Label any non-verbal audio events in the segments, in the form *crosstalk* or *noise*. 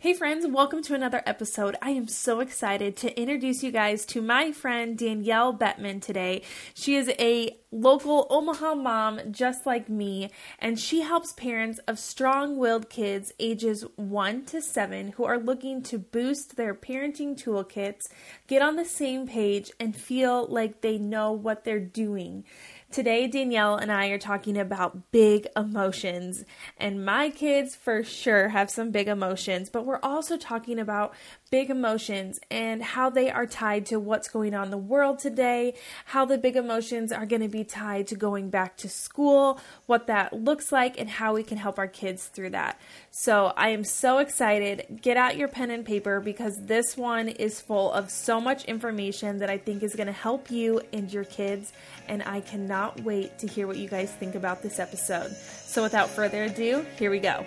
Hey, friends, welcome to another episode. I am so excited to introduce you guys to my friend Danielle Bettman today. She is a local Omaha mom just like me, and she helps parents of strong willed kids ages 1 to 7 who are looking to boost their parenting toolkits, get on the same page, and feel like they know what they're doing. Today, Danielle and I are talking about big emotions, and my kids for sure have some big emotions, but we're also talking about big emotions and how they are tied to what's going on in the world today, how the big emotions are going to be tied to going back to school, what that looks like, and how we can help our kids through that. So I am so excited. Get out your pen and paper because this one is full of so much information that I think is going to help you and your kids, and I cannot wait to hear what you guys think about this episode. So without further ado, here we go.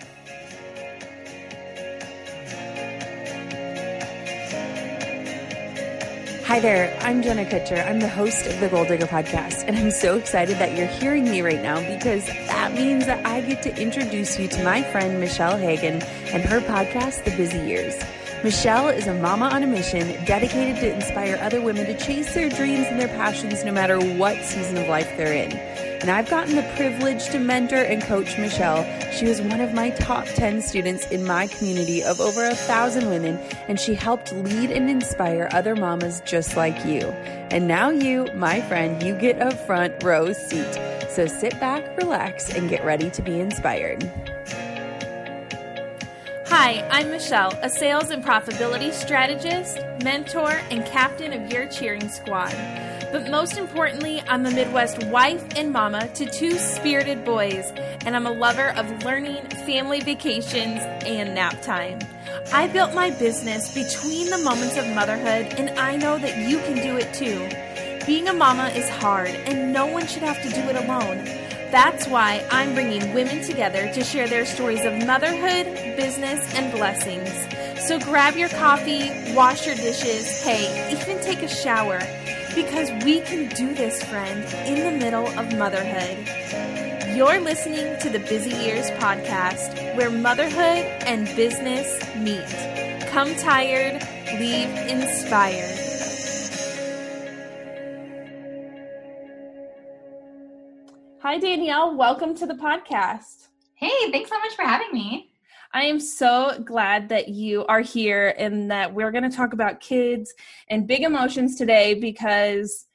Hi there, I'm Jenna Kutcher. I'm the host of the Goal Digger podcast, and I'm so excited that you're hearing me right now because that means that I get to introduce you to my friend Michelle Hagan and her podcast, The Busy Years. Michelle is a mama on a mission dedicated to inspire other women to chase their dreams and their passions no matter what season of life they're in. And I've gotten the privilege to mentor and coach Michelle. She was one of my top 10 students in my community of over a thousand women, and she helped lead and inspire other mamas just like you. And now you, my friend, you get a front row seat. So sit back, relax, and get ready to be inspired. Hi, I'm Michelle, a sales and profitability strategist, mentor, and captain of your cheering squad. But most importantly, I'm a Midwest wife and mama to two spirited boys, and I'm a lover of learning, family vacations, and nap time. I built my business between the moments of motherhood, and I know that you can do it too. Being a mama is hard, and no one should have to do it alone. That's why I'm bringing women together to share their stories of motherhood, business, and blessings. So grab your coffee, wash your dishes, hey, even take a shower because we can do this, friend, in the middle of motherhood. You're listening to the Busy Years podcast, where motherhood and business meet. Come tired, leave inspired. Hi, Danielle. Welcome to the podcast. Hey, thanks so much for having me. I am so glad that you are here and that we're going to talk about kids and big emotions today because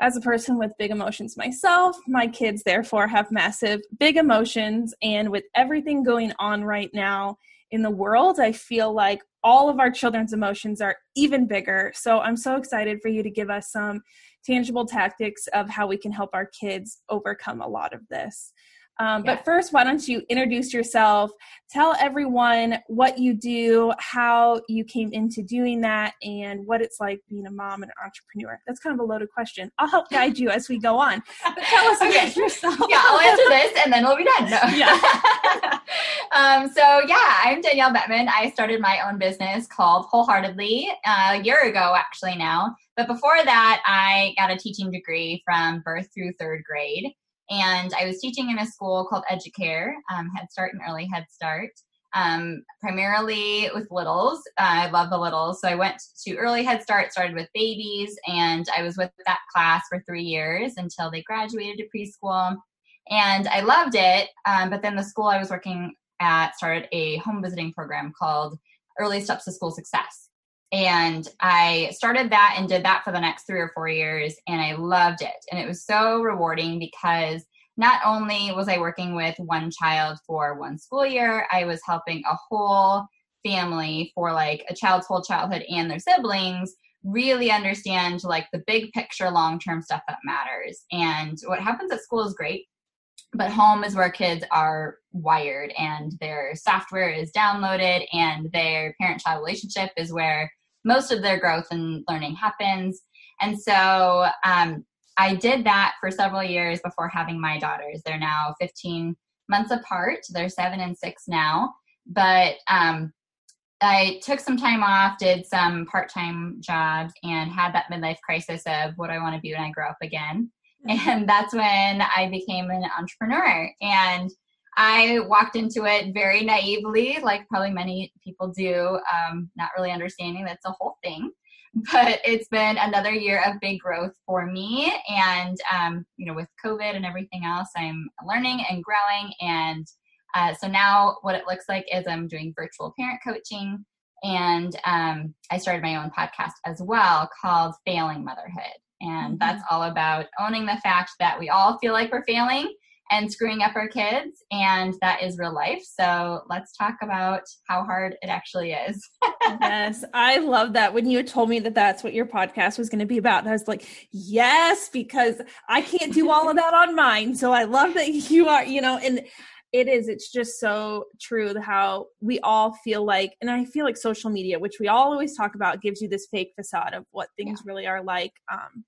as a person with big emotions myself, my kids therefore have massive big emotions. And with everything going on right now in the world, I feel like all of our children's emotions are even bigger. So I'm so excited for you to give us some tangible tactics of how we can help our kids overcome a lot of this. Um, yeah. But first, why don't you introduce yourself? Tell everyone what you do, how you came into doing that, and what it's like being a mom and an entrepreneur. That's kind of a loaded question. I'll help guide you as we go on. But tell us *laughs* okay. about yourself. Yeah, I'll answer *laughs* this and then we'll be done. No. Yeah. *laughs* um, so, yeah, I'm Danielle Bettman. I started my own business called Wholeheartedly uh, a year ago, actually, now. But before that, I got a teaching degree from birth through third grade. And I was teaching in a school called Educare, um, Head Start and Early Head Start, um, primarily with littles. Uh, I love the littles. So I went to Early Head Start, started with babies, and I was with that class for three years until they graduated to preschool. And I loved it. Um, but then the school I was working at started a home visiting program called Early Steps to School Success. And I started that and did that for the next three or four years, and I loved it. And it was so rewarding because not only was I working with one child for one school year, I was helping a whole family for like a child's whole childhood and their siblings really understand like the big picture long term stuff that matters. And what happens at school is great, but home is where kids are wired and their software is downloaded and their parent child relationship is where most of their growth and learning happens. And so um, I did that for several years before having my daughters. They're now 15 months apart, they're seven and six now. But um, I took some time off, did some part time jobs, and had that midlife crisis of what do I want to be when I grow up again. Mm-hmm. And that's when I became an entrepreneur. And I walked into it very naively, like probably many people do, um, not really understanding that's a whole thing. *laughs* But it's been another year of big growth for me. And, um, you know, with COVID and everything else, I'm learning and growing. And uh, so now what it looks like is I'm doing virtual parent coaching. And um, I started my own podcast as well called Failing Motherhood. And mm-hmm. that's all about owning the fact that we all feel like we're failing and screwing up our kids, and that is real life. So let's talk about how hard it actually is. *laughs* yes, I love that. When you told me that that's what your podcast was going to be about, I was like, yes, because I can't do all of that on mine. So I love that *laughs* you are, you know, and it is it's just so true how we all feel like and i feel like social media which we all always talk about gives you this fake facade of what things yeah. really are like um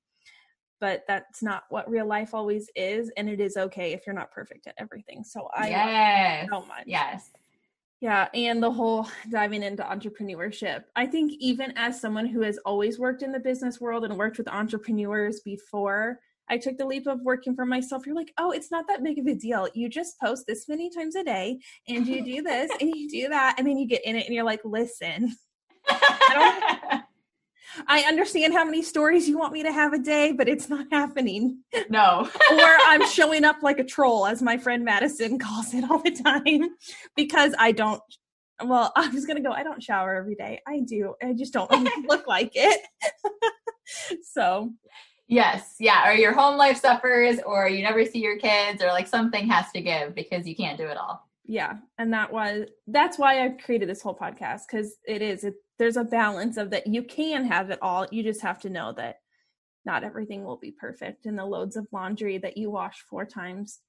but that's not what real life always is and it is okay if you're not perfect at everything so i yes so much. yes. Yeah and the whole diving into entrepreneurship. I think even as someone who has always worked in the business world and worked with entrepreneurs before i took the leap of working for myself you're like oh it's not that big of a deal you just post this many times a day and you do this and you do that and then you get in it and you're like listen I *laughs* don't, I understand how many stories you want me to have a day, but it's not happening. No. *laughs* or I'm showing up like a troll, as my friend Madison calls it all the time, because I don't. Well, I was going to go, I don't shower every day. I do. I just don't *laughs* look like it. so. Yes. Yeah. Or your home life suffers, or you never see your kids, or like something has to give because you can't do it all yeah and that was that's why i created this whole podcast because it is it, there's a balance of that you can have it all you just have to know that not everything will be perfect and the loads of laundry that you wash four times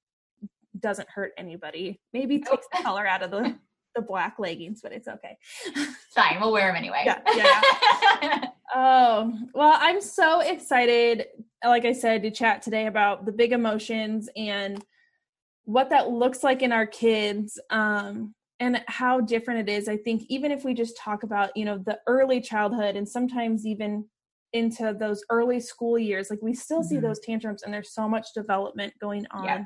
doesn't hurt anybody maybe takes the color out of the *laughs* the black leggings but it's okay fine we'll wear them anyway yeah, yeah. *laughs* oh well i'm so excited like i said to chat today about the big emotions and what that looks like in our kids um, and how different it is i think even if we just talk about you know the early childhood and sometimes even into those early school years like we still mm-hmm. see those tantrums and there's so much development going on yeah.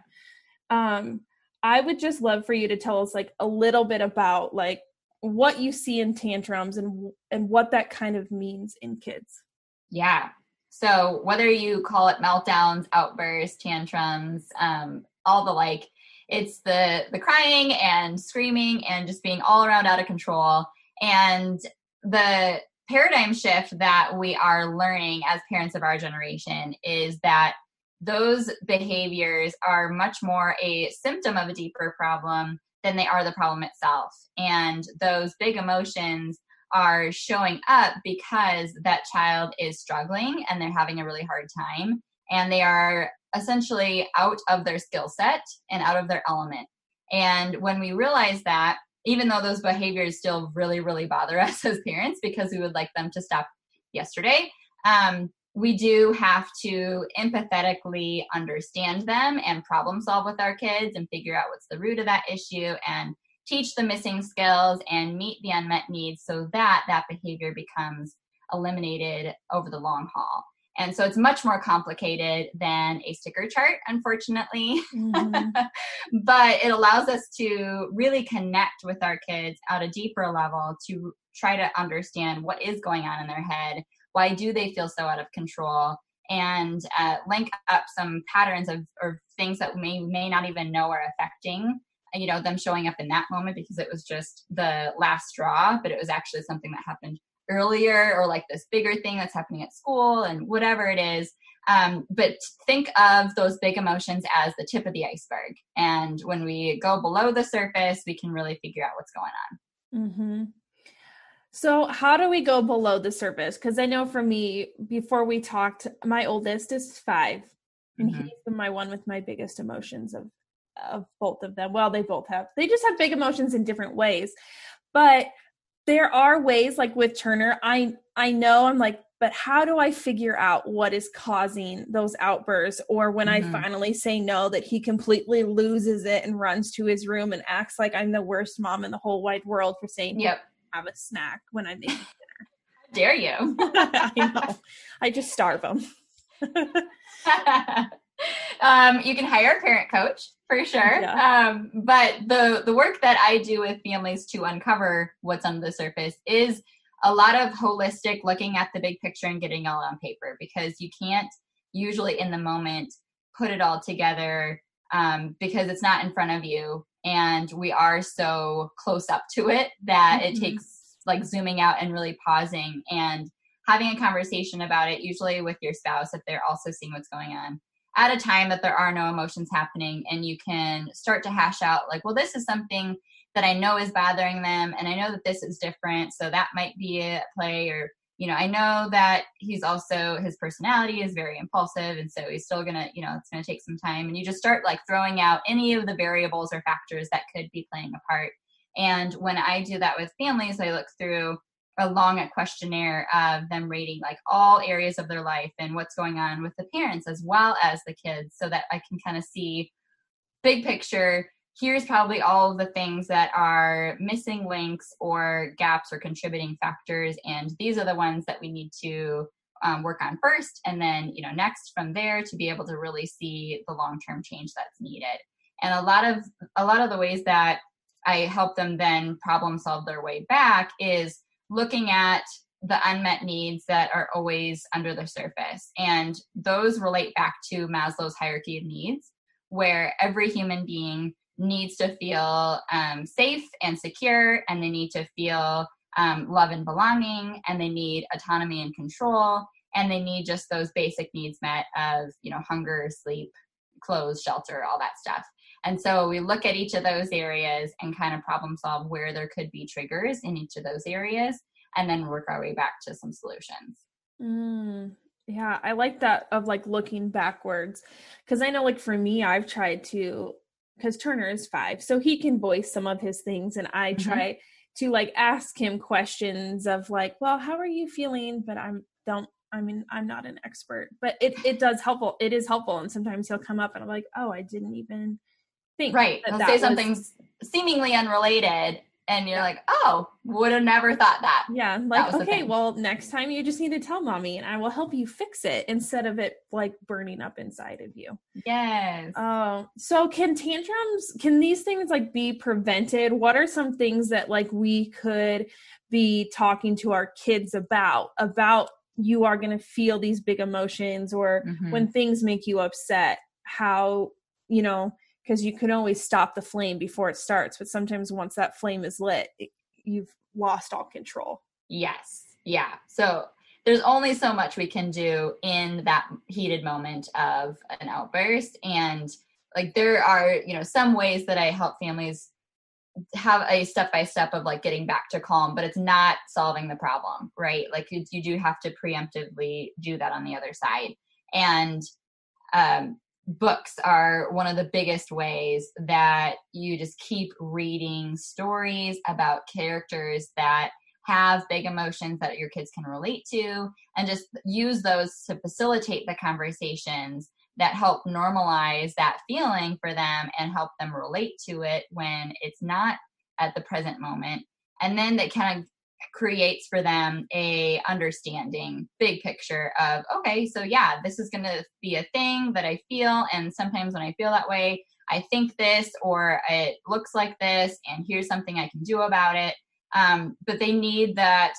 um i would just love for you to tell us like a little bit about like what you see in tantrums and and what that kind of means in kids. Yeah. So whether you call it meltdowns outbursts tantrums um all the like it's the the crying and screaming and just being all around out of control. And the paradigm shift that we are learning as parents of our generation is that those behaviors are much more a symptom of a deeper problem than they are the problem itself and those big emotions are showing up because that child is struggling and they're having a really hard time and they are essentially out of their skill set and out of their element. And when we realize that, even though those behaviors still really, really bother *laughs* us as parents because we would like them to stop yesterday, um, we do have to empathetically understand them and problem solve with our kids and figure out what's the root of that issue and teach the missing skills and meet the unmet needs so that that behavior becomes eliminated over the long haul. And so it's much more complicated than a sticker chart, unfortunately. Mm-hmm. *laughs* but it allows us to really connect with our kids at a deeper level to try to understand what is going on in their head. Why do they feel so out of control? And uh, link up some patterns of or things that we may, may not even know are affecting you know them showing up in that moment because it was just the last straw but it was actually something that happened earlier or like this bigger thing that's happening at school and whatever it is. Um, but think of those big emotions as the tip of the iceberg. And when we go below the surface, we can really figure out what's going on. Mm-hmm. So, how do we go below the surface? Because I know for me, before we talked, my oldest is 5 and mm-hmm. he's my one with my biggest emotions of of both of them. Well, they both have. They just have big emotions in different ways. But there are ways like with Turner, I I know I'm like, but how do I figure out what is causing those outbursts? Or when mm-hmm. I finally say no, that he completely loses it and runs to his room and acts like I'm the worst mom in the whole wide world for saying, Yep, have a snack when I make *laughs* dinner. Dare you? *laughs* I know. I just starve them. *laughs* um, you can hire a parent coach for sure. Yeah. Um, but the the work that I do with families to uncover what's under the surface is a lot of holistic looking at the big picture and getting all on paper because you can't usually in the moment put it all together um, because it's not in front of you and we are so close up to it that mm-hmm. it takes like zooming out and really pausing and having a conversation about it usually with your spouse if they're also seeing what's going on at a time that there are no emotions happening and you can start to hash out like well this is something that i know is bothering them and i know that this is different so that might be a play or you know i know that he's also his personality is very impulsive and so he's still gonna you know it's gonna take some time and you just start like throwing out any of the variables or factors that could be playing a part. And when i do that with families i look through a long questionnaire of them rating like all areas of their life and what's going on with the parents as well as the kids so that I can kind of see big picture here's probably all of the things that are missing links or gaps or contributing factors and these are the ones that we need to um, work on first and then you know next from there to be able to really see the long-term change that's needed and a lot of a lot of the ways that i help them then problem solve their way back is looking at the unmet needs that are always under the surface. And those relate back to Maslow's hierarchy of needs, where every human being needs to feel um, safe and secure, and they need to feel um, love and belonging, and they need autonomy and control, and they need just those basic needs met of, you know, hunger, sleep, clothes, shelter, all that stuff. And so we look at each of those areas and kind of problem solve where there could be triggers in each of those areas and then work our way back to some solutions. Mm, yeah, I like that of like looking backwards because I know, like, for me, I've tried to, because Turner is five, so he can voice some of his things, and I mm-hmm. try to like ask him questions of like, well, how are you feeling? But I'm don't I mean, I'm not an expert, but it it does helpful. It is helpful, and sometimes he'll come up and I'm like, oh, I didn't even think. Right, he'll say something seemingly unrelated, and you're like, oh, would have never thought that. Yeah, like that okay, well, next time you just need to tell mommy, and I will help you fix it instead of it like burning up inside of you. Yes. Oh, uh, so can tantrums? Can these things like be prevented? What are some things that like we could be talking to our kids about about you are going to feel these big emotions or mm-hmm. when things make you upset? How you know because you can always stop the flame before it starts but sometimes once that flame is lit it, you've lost all control. Yes. Yeah. So there's only so much we can do in that heated moment of an outburst and like there are you know some ways that i help families have a step by step of like getting back to calm but it's not solving the problem right? Like you, you do have to preemptively do that on the other side. And um, books are one of the biggest ways that you just keep reading stories about characters that have big emotions that your kids can relate to and just use those to facilitate the conversations that help normalize that feeling for them and help them relate to it when it's not at the present moment. And then that kind of creates for them a understanding big picture of okay so yeah this is going to be a thing that i feel and sometimes when i feel that way i think this or it looks like this and here's something i can do about it. Um, but they need that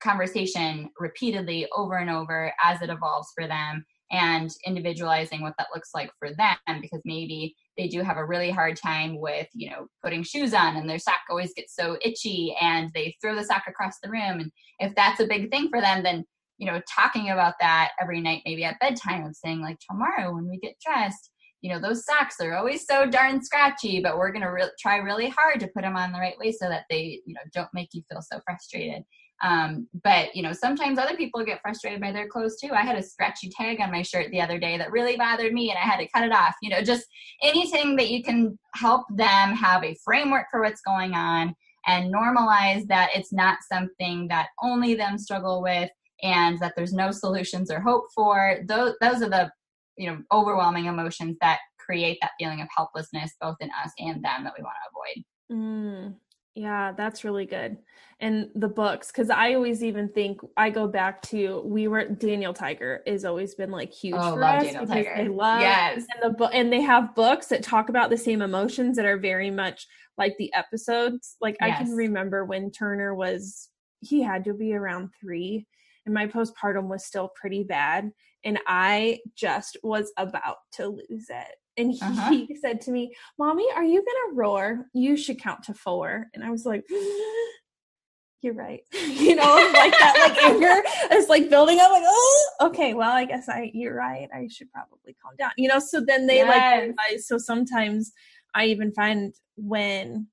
conversation repeatedly over and over as it evolves for them and individualizing what that looks like for them because maybe they do have a really hard time with you know putting shoes on and their sock always gets so itchy and they throw the sock across the room. And if that's a big thing for them then you know talking about that every night maybe at bedtime and saying like tomorrow when we get dressed you know those socks are always so darn scratchy but we're going to re- try really hard to put them on the right way so that they you know don't make you feel so frustrated um, but you know, sometimes other people get frustrated by their clothes too. I had a scratchy tag on my shirt the other day that really bothered me, and I had to cut it off. You know, just anything that you can help them have a framework for what's going on and normalize that it's not something that only them struggle with, and that there's no solutions or hope for. Those those are the you know overwhelming emotions that create that feeling of helplessness both in us and them that we want to avoid. Mm, Yeah, that's really good. And the books, because I always even think I go back to we were Daniel Tiger has always been like huge oh, for us Daniel because Tiger. they love yes. and the book and they have books that talk about the same emotions that are very much like the episodes. Like yes. I can remember when Turner was he had to be around three and my postpartum was still pretty bad and I just was about to lose it and he, uh-huh. he, said to me, Mommy, are you gonna roar? You should count to four. And I was like, *gasps* You're right. *laughs* you know, like that like *laughs* anger is like building up, like, oh *gasps* okay, well, I guess I you're right. I should probably calm down. You know, so then they yes. like so sometimes I even find when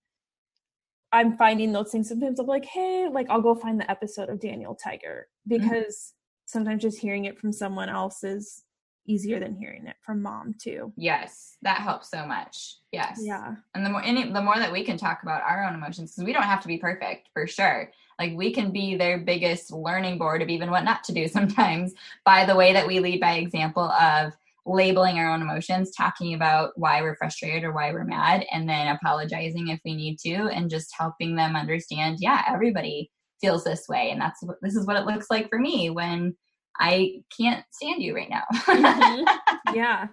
I'm finding those things, sometimes I'm like, hey, like I'll go find the episode of Daniel Tiger mm-hmm. because mm-hmm. sometimes just hearing it from someone else is easier than hearing it from mom too. Yes, that helps so much. Yes. Yeah. And the more any, the more that we can talk about our own emotions, because we don't have to be perfect for sure. Like we can be their biggest learning board of even what not to do *laughs* sometimes by the way that we lead by example of labeling our own emotions, talking about why we're frustrated or why we're mad, and then apologizing if we need to, and just helping them understand, yeah, everybody feels this way, and that's this is what it looks like for me when I can't stand you right now. *laughs* mm-hmm. Yeah.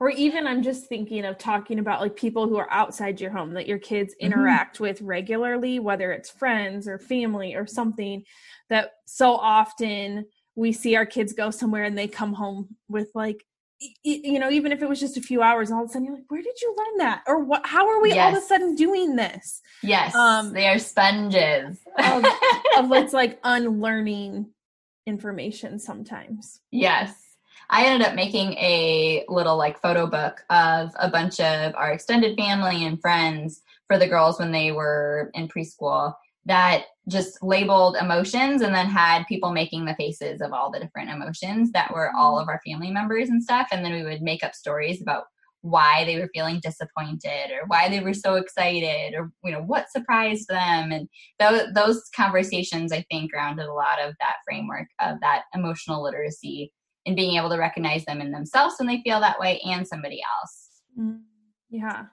Or even I'm just thinking of talking about like people who are outside your home that your kids mm-hmm. interact mm-hmm. with regularly, whether it's friends or family or something that so often we see our kids go somewhere and they come home with like you know even if it was just a few hours all of a sudden you're like where did you learn that or what how are we yes. all of a sudden doing this yes um they are sponges of, of what's like unlearning information sometimes. Yes. I ended up making a little like photo book of a bunch of our extended family and friends for the girls when they were in preschool that just labeled emotions and then had people making the faces of all the different emotions that were all mm-hmm. of our family members and stuff. And then we would make up stories about why they were feeling disappointed or why they were so excited or you know what surprised them. And th- those conversations i think grounded a lot of that framework of that emotional literacy and being able to recognize them in themselves when they feel that way and somebody else. Mm, yeah.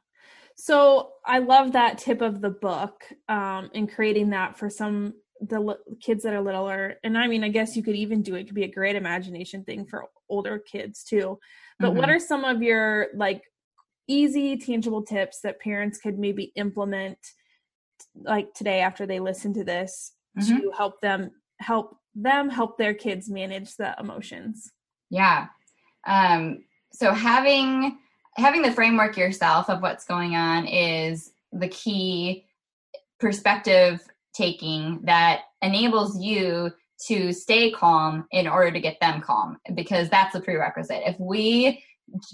So i love that tip of the book um, and creating that for some the l- kids that are littler. And i mean i guess you could even do it, it could be a great imagination thing for older kids too but mm-hmm. what are some of your like easy, tangible tips that parents could maybe implement like today after they listen to this mm-hmm. to help them help them help their kids manage the emotions? Yeah. Um, so having having the framework yourself of what's going on is the key perspective taking that enables you to stay calm in order to get them calm because that's a prerequisite. If we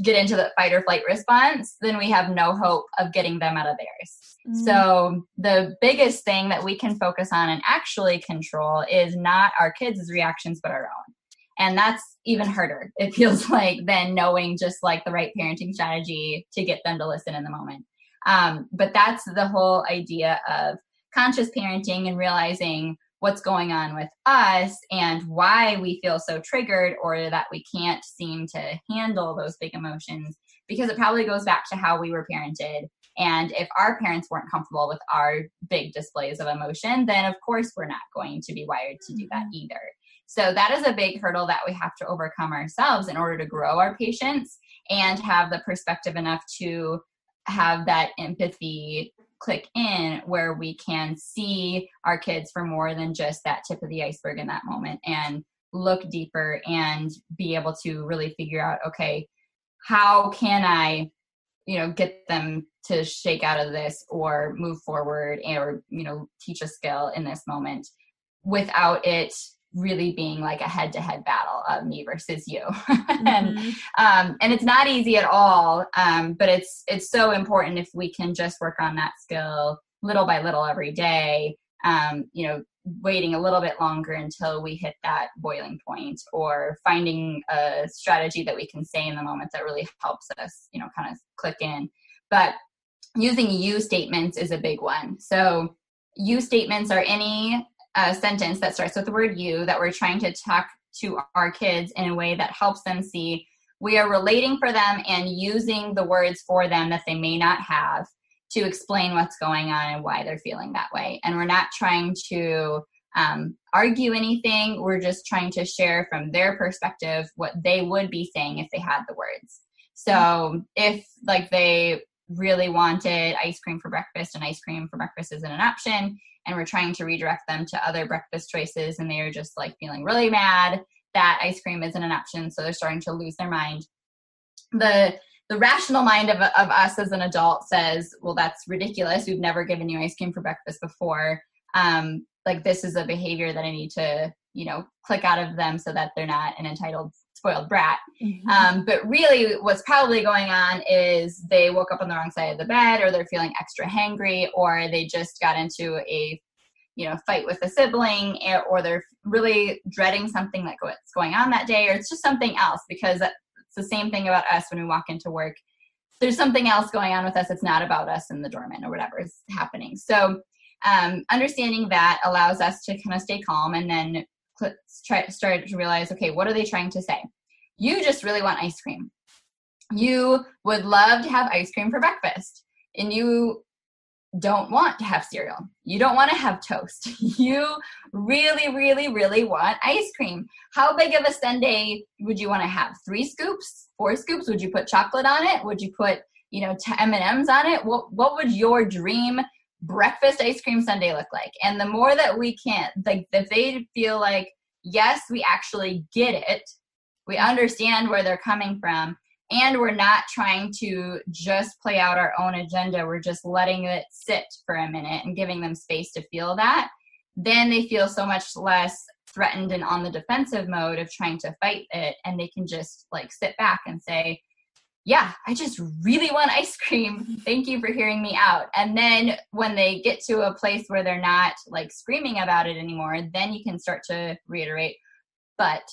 get into the fight or flight response, then we have no hope of getting them out of theirs. Mm. So, the biggest thing that we can focus on and actually control is not our kids' reactions, but our own. And that's even harder, it feels *laughs* like, than knowing just like the right parenting strategy to get them to listen in the moment. Um, but that's the whole idea of conscious parenting and realizing what's going on with us and why we feel so triggered or that we can't seem to handle those big emotions. Because it probably goes back to how we were parented. And if our parents weren't comfortable with our big displays of emotion then of course we're not going to be wired to do that mm-hmm. either. So that is a big hurdle that we have to overcome ourselves in order to grow our patience and have the perspective enough to have that empathy click in where we can see our kids for more than just that tip of the iceberg in that moment and look deeper and be able to really figure out okay how can i you know get them to shake out of this or move forward or you know teach a skill in this moment without it really being like a head-to-head battle of me versus you. *laughs* Mm-hmm. and um, and it's not easy at all um, but it's it's so important if we can just work on that skill little by little every day um, you know waiting a little bit longer until we hit that boiling point or finding a strategy that we can say in the moment that really helps us you know kind of click in. But using you statements is a big one. So you statements are any a sentence that starts with the word you that we're trying to talk to our kids in a way that helps them see we are relating for them and using the words for them that they may not have to explain what's going on and why they're feeling that way. And we're not trying to um, argue anything. We're just trying to share from their perspective what they would be saying if they had the words. So if like they really wanted ice cream for breakfast and ice cream for breakfast isn't an option. And we're trying to redirect them to other breakfast choices and they're just like feeling really mad that ice cream isn't an option so they're starting to lose their mind. The the rational mind of, of us as an adult says well that's ridiculous. We've never given you ice cream for breakfast before. Um, like this is a behavior that i need to you know click out of them so that they're not an entitled spoiled brat. Mm-hmm. Um, but really, what's probably going on is they woke up on the wrong side of the bed, or they're feeling extra hangry, or they just got into a you know fight with a sibling, or they're really dreading something that's going on that day, or it's just something else because it's the same thing about us when we walk into work. There's something else going on with us. It's not about us and the doorman or whatever is happening. So um, understanding that allows us to kind of stay calm and then try start to realize okay what are they trying to say? You just really want ice cream. You would love to have ice cream for breakfast and you don't want to have cereal. You don't want to have toast. *laughs* You really really really want ice cream. How big of a sundae would you want to have? Three scoops? Four scoops? Would you put chocolate on it? Would you put you know m&ms on it? What, what would your dream breakfast ice cream sundae look like? And the more that we can, like, if they feel like, yes, we actually get it, we understand where they're coming from, and we're not trying to just play out our own agenda, we're just letting it sit for a minute and giving them space to feel that, then they feel so much less threatened and on the defensive mode of trying to fight it, and they can just like sit back and say, yeah, I just really want ice cream. Thank you for hearing me out. And then when they get to a place where they're not like screaming about it anymore, then you can start to reiterate, but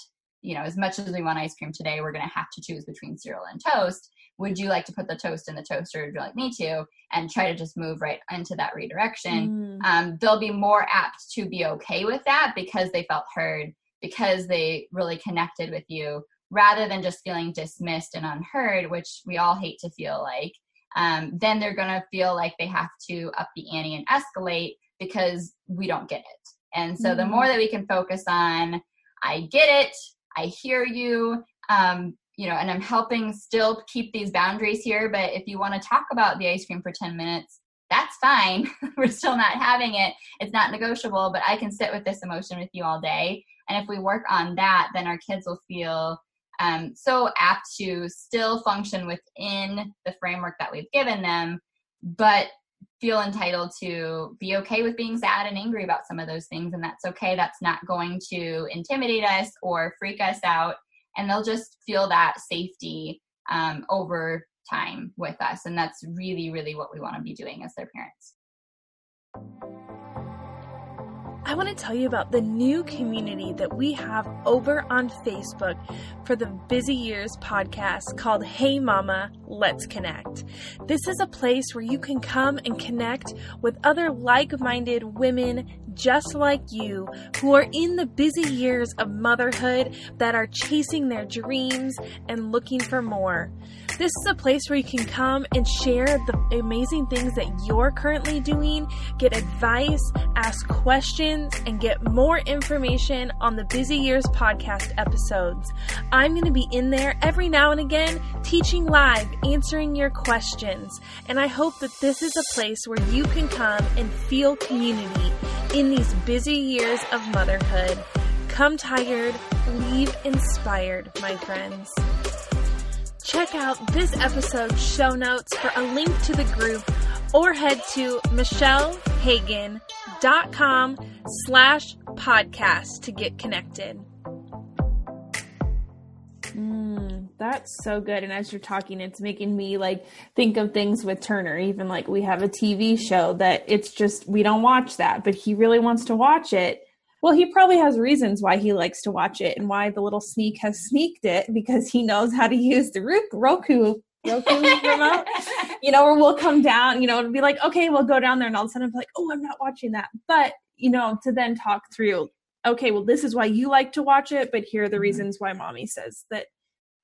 you know, as much as we want ice cream today, we're going to have to choose between cereal and toast. Would you like to put the toast in the toaster? Would you like me to? And try to just move right into that redirection. Mm. Um, they'll be more apt to be okay with that because they felt heard, because they really connected with you rather than just feeling dismissed and unheard, which we all hate to feel like, um, then they're going to feel like they have to up the ante and escalate because we don't get it. And so mm-hmm. the more that we can focus on, I get it, I hear you, um, you know, and I'm helping still keep these boundaries here. But if you want to talk about the ice cream for 10 minutes, that's fine. *laughs* We're still not having it. It's not negotiable, but I can sit with this emotion with you all day. And if we work on that, then our kids will feel um, so apt to still function within the framework that we've given them, but feel entitled to be okay with being sad and angry about some of those things. And that's okay. That's not going to intimidate us or freak us out. And they'll just feel that safety um, over time with us. And that's really, really what we want to be doing as their parents. I want to tell you about the new community that we have over on Facebook for the Busy Years podcast called Hey Mama, Let's Connect. This is a place where you can come and connect with other like minded women just like you who are in the busy years of motherhood that are chasing their dreams and looking for more. This is a place where you can come and share the amazing things that you're currently doing, get advice, ask questions, and get more information on the Busy Years podcast episodes. I'm going to be in there every now and again, teaching live, answering your questions. And I hope that this is a place where you can come and feel community in these busy years of motherhood. Come tired, leave inspired, my friends. Check out this episode's show notes for a link to the group or head to michellehagan.com slash podcast to get connected. That's so good. And as you're talking, it's making me like think of things with Turner. Even like we have a TV show that it's just, we don't watch that, but he really wants to watch it. Well, he probably has reasons why he likes to watch it and why the little sneak has sneaked it because he knows how to use the Roku Roku remote, you know, or we'll come down, you know, it'll be like, okay, we'll go down there and all of a sudden I'm like, oh, I'm not watching that. But, you know, to then talk through, okay, well, this is why you like to watch it, but here are the mm-hmm. reasons why mommy says that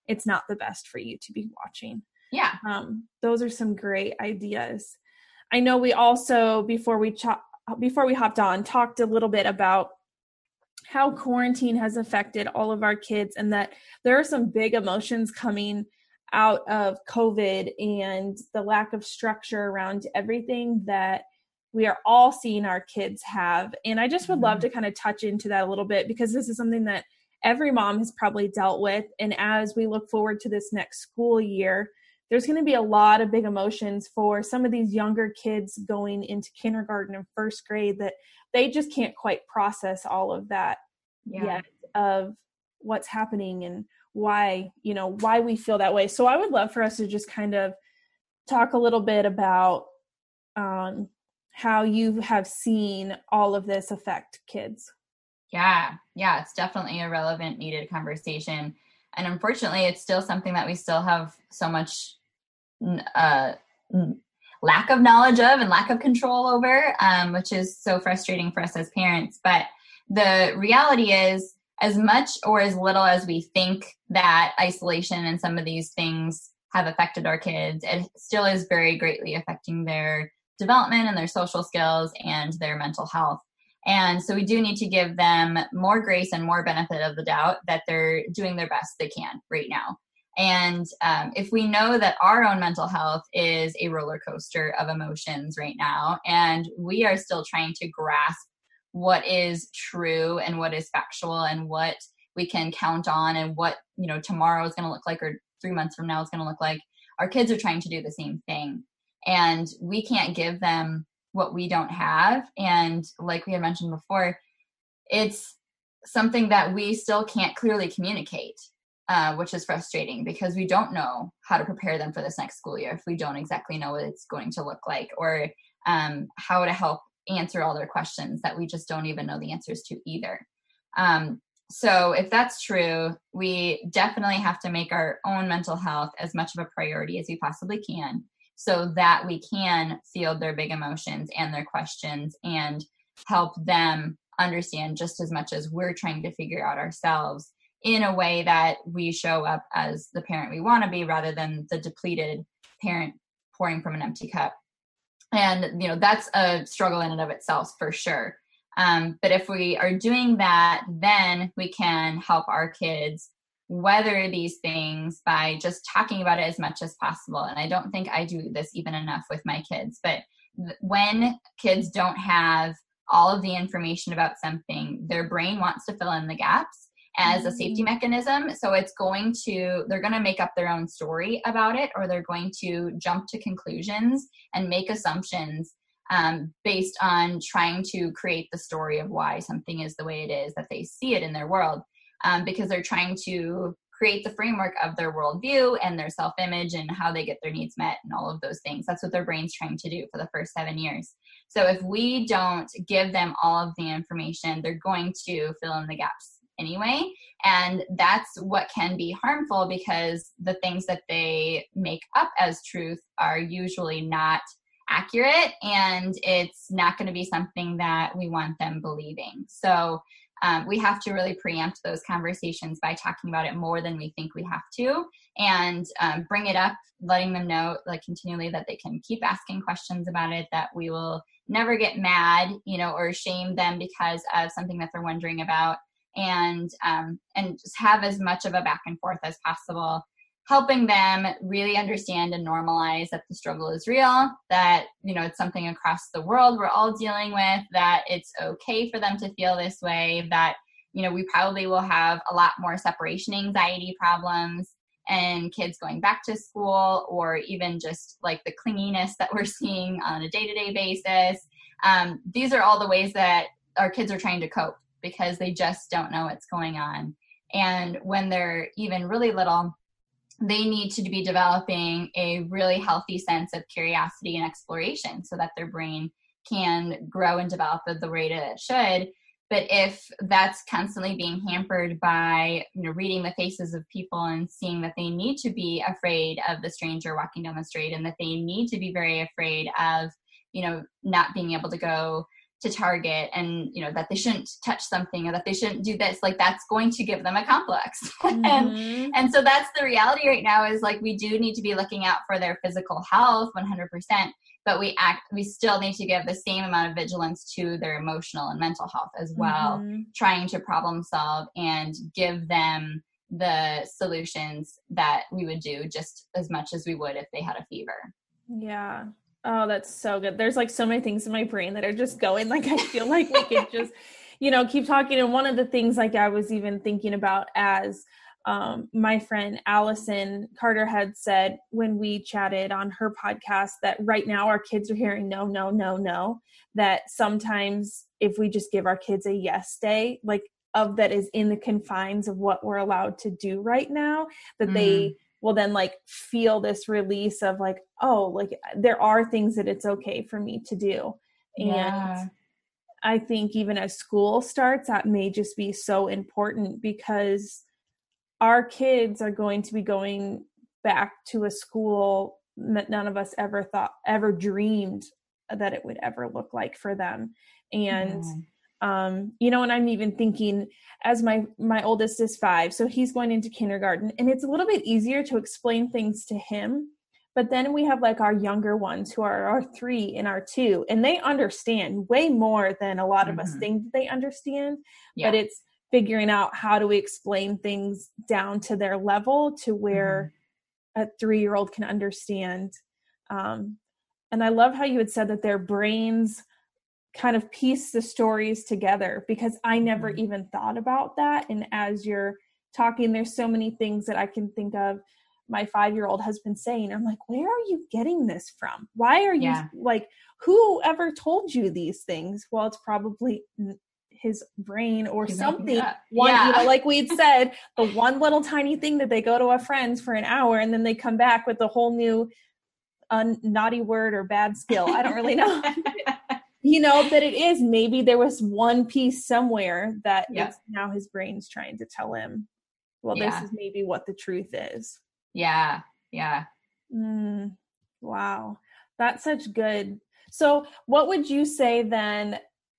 it's not the best for you to be watching. Yeah. Um, those are some great ideas. I know we also before we ch- before we hopped on talked a little bit about how quarantine has affected all of our kids and that there are some big emotions coming out of COVID and the lack of structure around everything that we are all seeing our kids have. And I just would love mm-hmm. to kind of touch into that a little bit because this is something that every mom has probably dealt with. And as we look forward to this next school year, there's going to be a lot of big emotions for some of these younger kids going into kindergarten and first grade that they just can't quite process all of that yeah. yet of what's happening and why you know why we feel that way so i would love for us to just kind of talk a little bit about um, how you have seen all of this affect kids yeah yeah it's definitely a relevant needed conversation and unfortunately it's still something that we still have so much uh, lack of knowledge of and lack of control over um, which is so frustrating for us as parents but the reality is as much or as little as we think that isolation and some of these things have affected our kids, it still is very greatly affecting their development and their social skills and their mental health. And so we do need to give them more grace and more benefit of the doubt that they're doing their best they can right now. And um, if we know that our own mental health is a roller coaster of emotions right now, and we are still trying to grasp what is true and what is factual and what we can count on and what you know tomorrow is going to look like or three months from now is going to look like our kids are trying to do the same thing and we can't give them what we don't have and like we had mentioned before it's something that we still can't clearly communicate uh, which is frustrating because we don't know how to prepare them for this next school year if we don't exactly know what it's going to look like or um, how to help answer all their questions that we just don't even know the answers to either. Um, so, if that's true, we definitely have to make our own mental health as much of a priority as we possibly can so that we can field their big emotions and their questions and help them understand just as much as we're trying to figure out ourselves in a way that we show up as the parent we want to be rather than the depleted parent pouring from an empty cup. And you know that's a struggle in and of itself for sure. Um, but if we are doing that then we can help our kids weather these things by just talking about it as much as possible and i don't think i do this even enough with my kids but when kids don't have all of the information about something their brain wants to fill in the gaps as a safety mm-hmm. mechanism. So it's going to, they're going to make up their own story about it, or they're going to jump to conclusions and make assumptions um, based on trying to create the story of why something is the way it is that they see it in their world. Um, because they're trying to create the framework of their worldview and their self image and how they get their needs met and all of those things. That's what their brain's trying to do for the first seven years. So if we don't give them all of the information, they're going to fill in the gaps anyway. And that's what can be harmful because the things that they make up as truth are usually not accurate and it's not going to be something that we want them believing. So um, we have to really preempt those conversations by talking about it more than we think we have to and um, bring it up letting them know like continually that they can keep asking questions about it that we will never get mad you know or shame them because of something that they're wondering about and um, and just have as much of a back and forth as possible helping them really understand and normalize that the struggle is real that you know it's something across the world we're all dealing with that it's okay for them to feel this way that you know we probably will have a lot more separation anxiety problems and kids going back to school or even just like the clinginess that we're seeing on a day-to-day basis um, these are all the ways that our kids are trying to cope because they just don't know what's going on. And when they're even really little, they need to be developing a really healthy sense of curiosity and exploration so that their brain can grow and develop at the rate it should. But if that's constantly being hampered by, you know, reading the faces of people and seeing that they need to be afraid of the stranger walking down the street and that they need to be very afraid of, you know, not being able to go to target and you know that they shouldn't touch something or that they shouldn't do this like that's going to give them a complex *laughs* mm-hmm. and and so that's the reality right now is like we do need to be looking out for their physical health 100% but we act we still need to give the same amount of vigilance to their emotional and mental health as well mm-hmm. trying to problem solve and give them the solutions that we would do just as much as we would if they had a fever yeah oh that's so good there's like so many things in my brain that are just going like i feel like we could *laughs* just you know keep talking and one of the things like i was even thinking about as um, my friend Allison Carter had said when we chatted on her podcast that right now our kids are hearing no, no, no, no. That sometimes if we just give our kids a yes day, like of that is in the confines of what we're allowed to do right now, that mm. they will then like feel this release of like, oh, like there are things that it's okay for me to do. And yeah. I think even as school starts, that may just be so important because our kids are going to be going back to a school that none of us ever thought ever dreamed that it would ever look like for them and yeah. Um you know and i'm even thinking as my my oldest is 5 so he's going into kindergarten and it's a little bit easier to explain things to him but then we have like our younger ones who are our 3 and our 2 and they understand way more than a lot mm-hmm. of us mm-hmm. think they understand yeah. but it's figuring out how do we explain things down to their level to where mm-hmm. a three year old can understand um, and i love how you had said that their brains kind of piece the stories together because i never mm-hmm. even thought about that and as you're talking there's so many things that i can think of my five year old has been saying i'm like where are you getting this from why are you yeah. like who ever told you these things well it's probably his brain or something. One, yeah. you know, like we'd *laughs* said, the one little tiny thing that they go to a friend's for an hour and then they come back with a whole new naughty word or bad skill. I don't really know. *laughs* you know that it is maybe there was one piece somewhere that yeah. now his brain's trying to tell him well yeah. this is maybe what the truth is yeah yeah mm, wow that's such good so what would you say then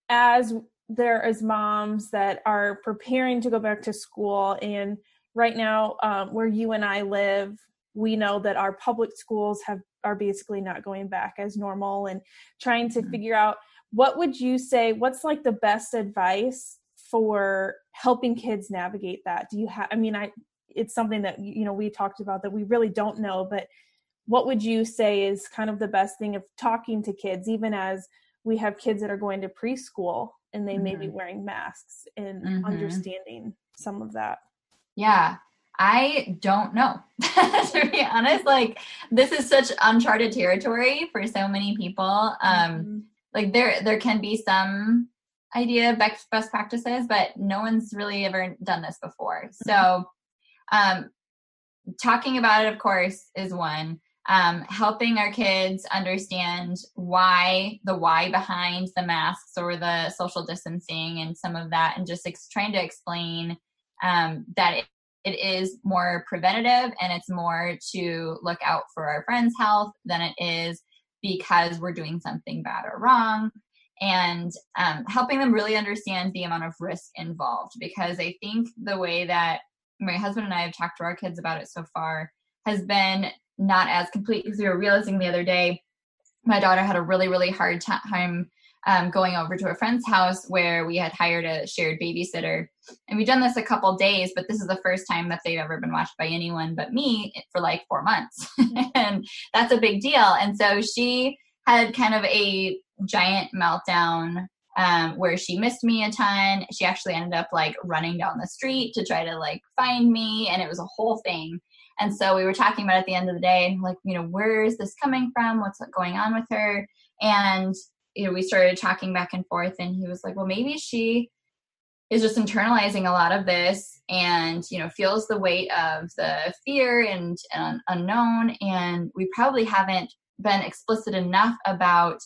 as there is moms that are preparing to go back to school and right now um, where you and i live we know that our public schools have are basically not going back as normal and trying to mm-hmm. figure out what would you say what's like the best advice for helping kids navigate that do you have i mean i it's something that you know we talked about that we really don't know but what would you say is kind of the best thing of talking to kids even as we have kids that are going to preschool and they mm-hmm. may be mm-hmm. wearing masks and mm-hmm. understanding some of that. Yeah. I don't know. *laughs* to be honest, like this is such uncharted territory for so many people. Um mm-hmm. Like there there can be some idea of best, best practices, but no one's really ever done this before. So mm-hmm. um talking about it of course is one um, helping our kids understand why the why behind the masks or the social distancing and some of that and just ex- trying to explain um, that it, it is more preventative and it's more to look out for our friends health than it is because we're doing something bad or wrong and um, helping them really understand the amount of risk involved because i think the way that my husband and i have talked to our kids about it so far has been not as complete because we were realizing the other day my daughter had a really really hard time um, going over to a friend's house where we had hired a shared babysitter and we've done this a couple days but this is the first time that they've ever been watched by anyone but me for like four months *laughs* and that's a big deal and so she had kind of a giant meltdown um, where she missed me a ton she actually ended up like running down the street to try to like find me and it was a whole thing and so we were talking about at the end of the day, like, you know, where is this coming from? What's going on with her? And, you know, we started talking back and forth, and he was like, well, maybe she is just internalizing a lot of this and, you know, feels the weight of the fear and, and unknown. And we probably haven't been explicit enough about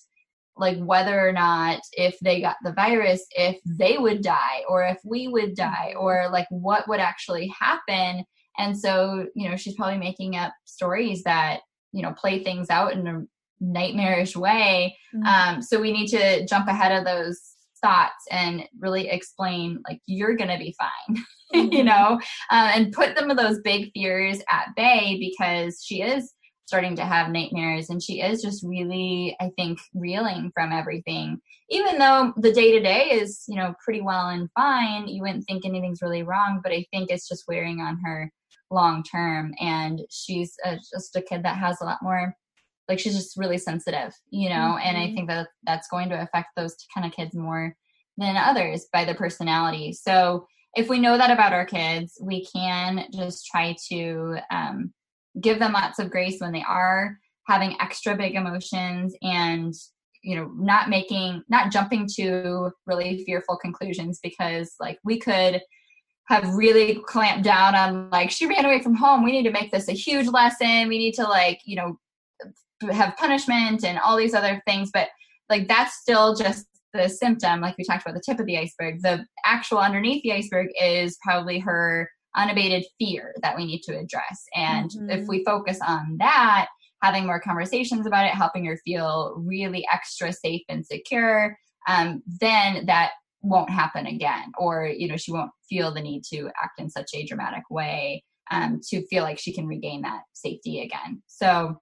like whether or not if they got the virus if they would die or if we would die or like what would actually happen and so, you know, she's probably making up stories that, you know, play things out in a nightmarish way. Mm-hmm. Um, so we need to jump ahead of those thoughts and really explain like you're gonna be fine *laughs* mm-hmm. you know? Uh, and put some of those big fears at bay because she is starting to have nightmares and she is just really i think reeling from everything. Even though the day to day is you know pretty well and fine you wouldn't think anything's really wrong but i think it's just wearing on her long term. And she's a, just a kid that has a lot more like she's just really sensitive you know mm-hmm. and i mm-hmm. think that that's going to affect those kind of kids more than others by their personality so if we know that about our kids we can just try to um, give them lots of grace when they are having extra big emotions and you know not making not jumping to really fearful conclusions because like we could have really clamped down on like she ran away from home we need to make this a huge lesson we need to like you know have punishment and all these other things but like that's still just the symptom like we talked about the tip of the iceberg the actual underneath the iceberg is probably her unabated fear that we need to address. And mm-hmm. if we focus on that, having more conversations about it, helping her feel really extra safe and secure, um, then that won't happen again. Or, you know, she won't feel the need to act in such a dramatic way um, to feel like she can regain that safety again. So,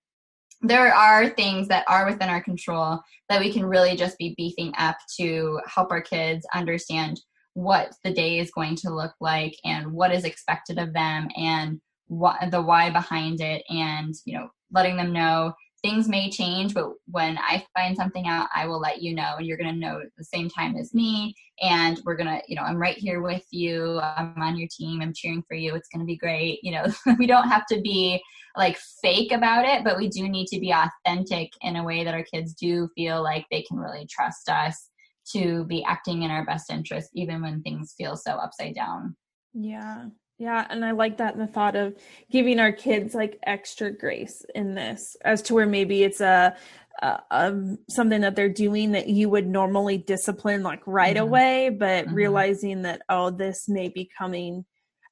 there are things that are within our control that we can really just be beefing up to help our kids understand what the day is going to look like and what is expected of them and what the why behind it and you know letting them know things may change but when i find something out i will let you know and you're going to know at the same time as me and we're going to you know i'm right here with you i'm on your team i'm cheering for you it's going to be great you know *laughs* we don't have to be like fake about it but we do need to be authentic in a way that our kids do feel like they can really trust us to be acting in our best interest even when things feel so upside down. Yeah yeah and i like that in the thought of giving our kids like extra grace in this as to where maybe it's a, a, a something that they're doing that you would normally discipline like right mm-hmm. away but mm-hmm. realizing that oh this may be coming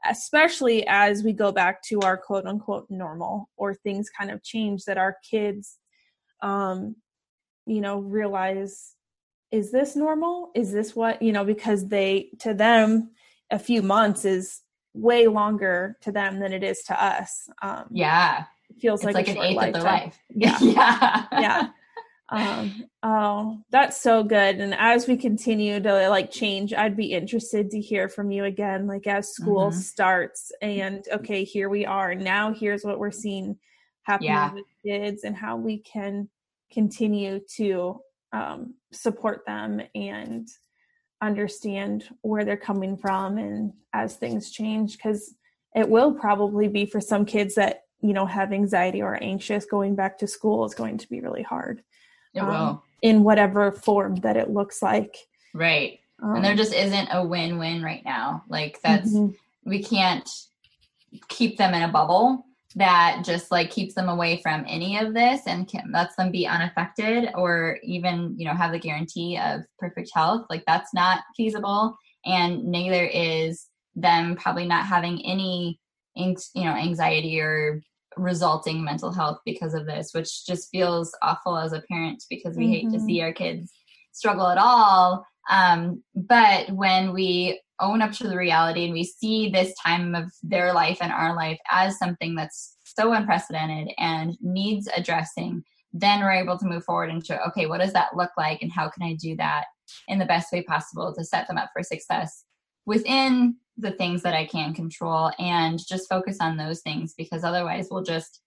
especially as we go back to our quote unquote normal or things kind of change that our kids um you know realize is this normal? Is this what, you know, because they, to them, a few months is way longer to them than it is to us. Um, yeah. It feels like, like an eighth lifetime. of their life. *laughs* Yeah. yeah. yeah. Um, oh, that's so good. And as we continue to like change, I'd be interested to hear from you again, like as school mm-hmm. starts and okay, here we are. Now here's what we're seeing happening yeah. with kids and how we can continue to um, support them and understand where they're coming from and as things change because it will probably be for some kids that you know have anxiety or anxious going back to school is going to be really hard it um, will. in whatever form that it looks like. Right. Um, and there um, just isn't a win-win right now. Like that's mm-hmm. we can't keep them in a bubble that just like keeps them away from any of this and can, lets them be unaffected or even you know have the guarantee of perfect health like that's not feasible and neither is them probably not having any you know anxiety or resulting mental health because of this which just feels awful as a parent because we mm-hmm. hate to mm-hmm. see our kids struggle at all um, but when we own up to the reality and we see this time of their life and our life as something that's so unprecedented and needs addressing, then we're able to move forward into okay, what does that look like and how can I do that in the best way possible to set them up for success within the things that I can control and just focus on those things because otherwise we'll just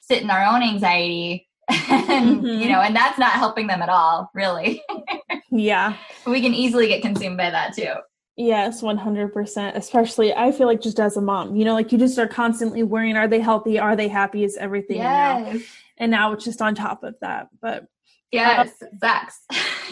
sit in our own anxiety *laughs* and mm-hmm. you know and that's not helping them at all really *laughs* yeah we can easily get consumed by that too Yes, 100%. Especially, I feel like just as a mom, you know, like you just are constantly worrying are they healthy? Are they happy? Is everything? Yes. Now, and now it's just on top of that. But yes, it sucks.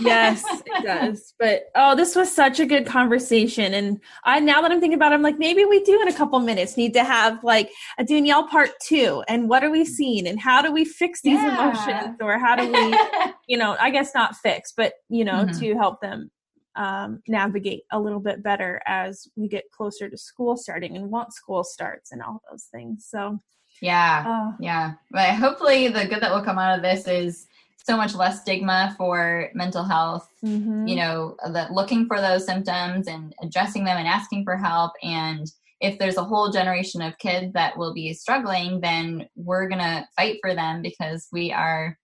yes, *laughs* it does. But oh, this was such a good conversation. And I, now that I'm thinking about it, I'm like, maybe we do in a couple minutes need to have like a Danielle part two. And what are we seeing? And how do we fix these yeah. emotions? Or how do we, *laughs* you know, I guess not fix, but, you know, mm-hmm. to help them um, navigate a little bit better as we get closer to school starting and once school starts and all those things. So, yeah, uh, yeah. But hopefully, the good that will come out of this is so much less stigma for mental health. Mm-hmm. You know, that looking for those symptoms and addressing them and asking for help and if there's a whole generation of kids that will be struggling, then we're going to fight for them because we are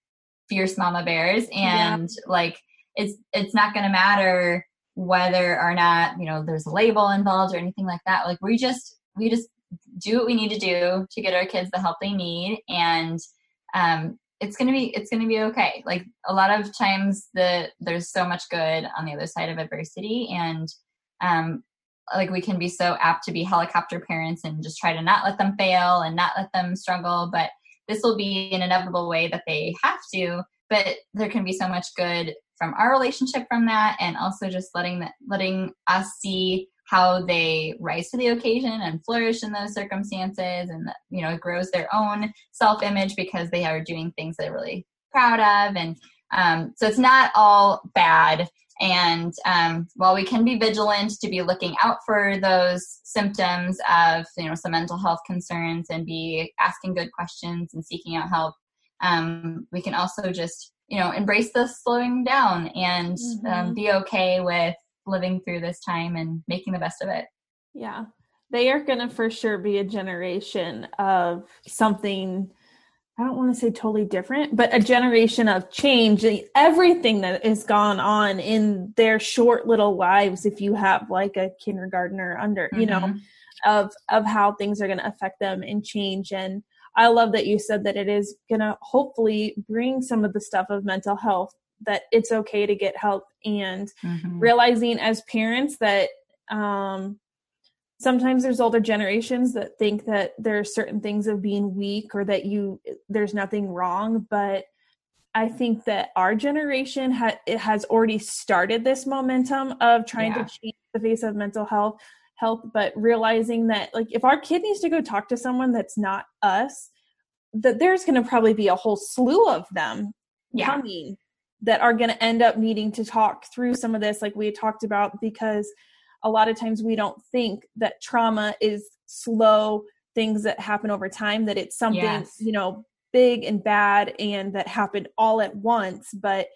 fierce mama bears and yeah. like it's it's not going to matter whether or not, you know, there's a label involved or anything like that. Like we just we just do what we need to do to get our kids the help they need and um it's gonna be it's gonna be okay. Like a lot of times the there's so much good on the other side of adversity and um like we can be so apt to be helicopter parents and just try to not let them fail and not let them struggle but this will be an inevitable way that they have to but there can be so much good from our relationship from that and also just letting that letting us see how they rise to the occasion and flourish in those circumstances and you know grows their own self-image because they are doing things they're really proud of and um, so it's not all bad and um, while we can be vigilant to be looking out for those symptoms of you know some mental health concerns and be asking good questions and seeking out help um, we can also just you know embrace the slowing down and um, mm-hmm. be okay with living through this time and making the best of it. Yeah. They are going to for sure be a generation of something I don't want to say totally different, but a generation of change. Everything that has gone on in their short little lives, if you have like a kindergartner under, mm-hmm. you know, mm-hmm. of of how things are going to affect them and change. And I love that you said that it is going to hopefully bring some of the stuff of mental health that it's okay to get help and mm-hmm. realizing as parents that um, sometimes there's older generations that think that there are certain things of being weak or that you there's nothing wrong but i think that our generation ha- it has already started this momentum of trying yeah. to change the face of mental health health but realizing that like if our kid needs to go talk to someone that's not us that there's going to probably be a whole slew of them yeah. coming that are going to end up needing to talk through some of this like we talked about because a lot of times we don't think that trauma is slow things that happen over time that it's something yes. you know big and bad and that happened all at once but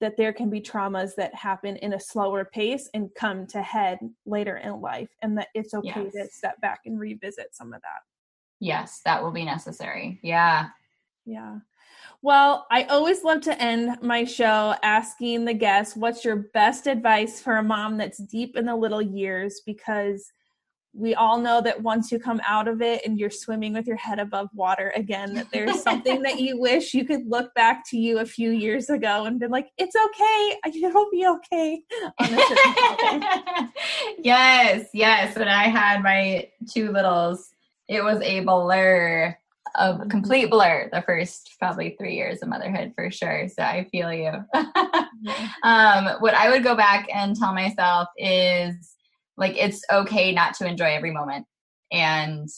that there can be traumas that happen in a slower pace and come to head later in life and that it's okay yes. to step back and revisit some of that yes that will be necessary yeah yeah well, I always love to end my show asking the guests what's your best advice for a mom that's deep in the little years? Because we all know that once you come out of it and you're swimming with your head above water again that there's *laughs* something that you wish you could look back to you a few years ago and be like it's okay. *laughs* It'll be okay. *laughs* Yes yes. When i had my two littles it was a blur a mm-hmm. complete blur the first probably three years of motherhood for sure. So I feel you. *laughs* um, what I would go back and tell myself is like it's okay not to enjoy every moment. And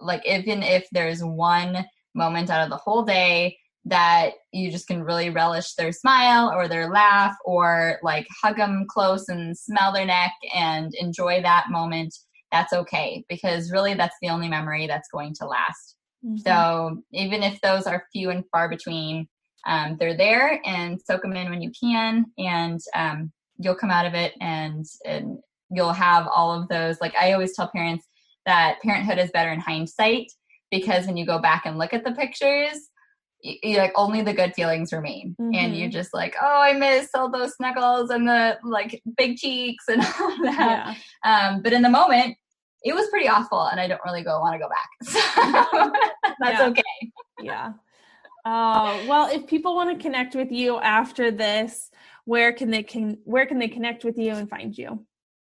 like even if there's one moment out of the whole day that you just can really relish their smile or their laugh or like hug them close and smell their neck and enjoy that moment that's okay because really that's the only memory that's going to last Mm-hmm. So even if those are few and far between, um, they're there and soak them in when you can, and um, you'll come out of it and, and you'll have all of those. Like I always tell parents that parenthood is better in hindsight because when you go back and look at the pictures, you, like only the good feelings remain mm-hmm. and you're just like oh i miss all those snuggles and the like big cheeks and *laughs* all that yeah. um, but in the moment it was pretty awful and I don't really go want to go back. *laughs* So *laughs* that's yeah. okay. yeah. Uh, well, if people want to connect with you after this, where can they can where can they connect with you and find you?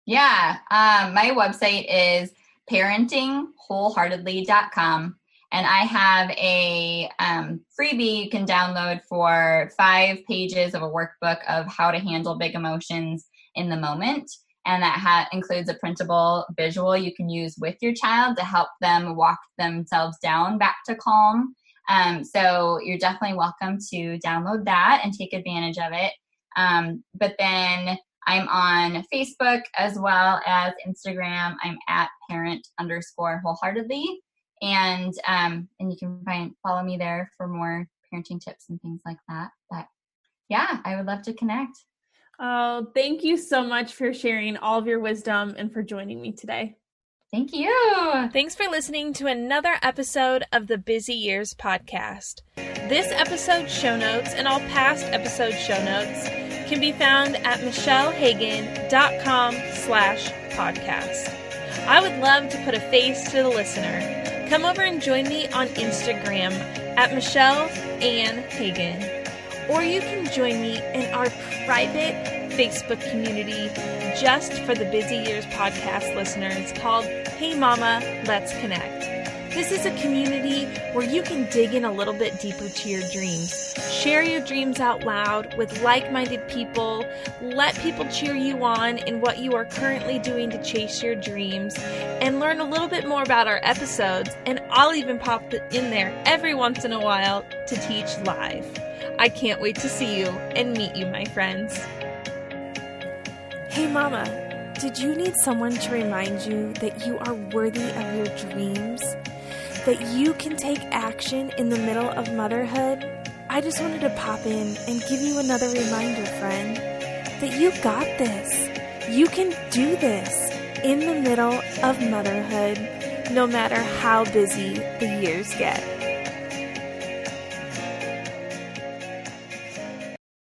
Yeah, um, my website is parentingwholeheartedly.com and I have a um, freebie you can download for five pages of a workbook of how to handle big emotions in the moment and that ha- includes a printable visual you can use with your child to help them walk themselves down back to calm. Um, so you're definitely welcome to download that and take advantage of it. Um, but then I'm on Facebook as well as Instagram. I'm at parent underscore wholeheartedly, and um, and you can find follow me there for more parenting tips and things like that. But yeah, I would love to connect. Oh, thank you so much for sharing all of your wisdom and for joining me today. Thank you. Thanks for listening to another episode of the Busy Years podcast. This episode's show notes and all past episode show notes can be found at michellehagan.com slash podcast. I would love to put a face to the listener. Come over and join me on Instagram at Michelle Ann Hagan. Or you can join me in our private Facebook community just for the Busy Years podcast listeners called Hey Mama, Let's Connect. This is a community where you can dig in a little bit deeper to your dreams. Share your dreams out loud with like minded people. Let people cheer you on in what you are currently doing to chase your dreams. And learn a little bit more about our episodes. And I'll even pop in there every once in a while to teach live. I can't wait to see you and meet you, my friends. Hey, Mama, did you need someone to remind you that you are worthy of your dreams? That you can take action in the middle of motherhood? I just wanted to pop in and give you another reminder, friend, that you got this. You can do this in the middle of motherhood, no matter how busy the years get.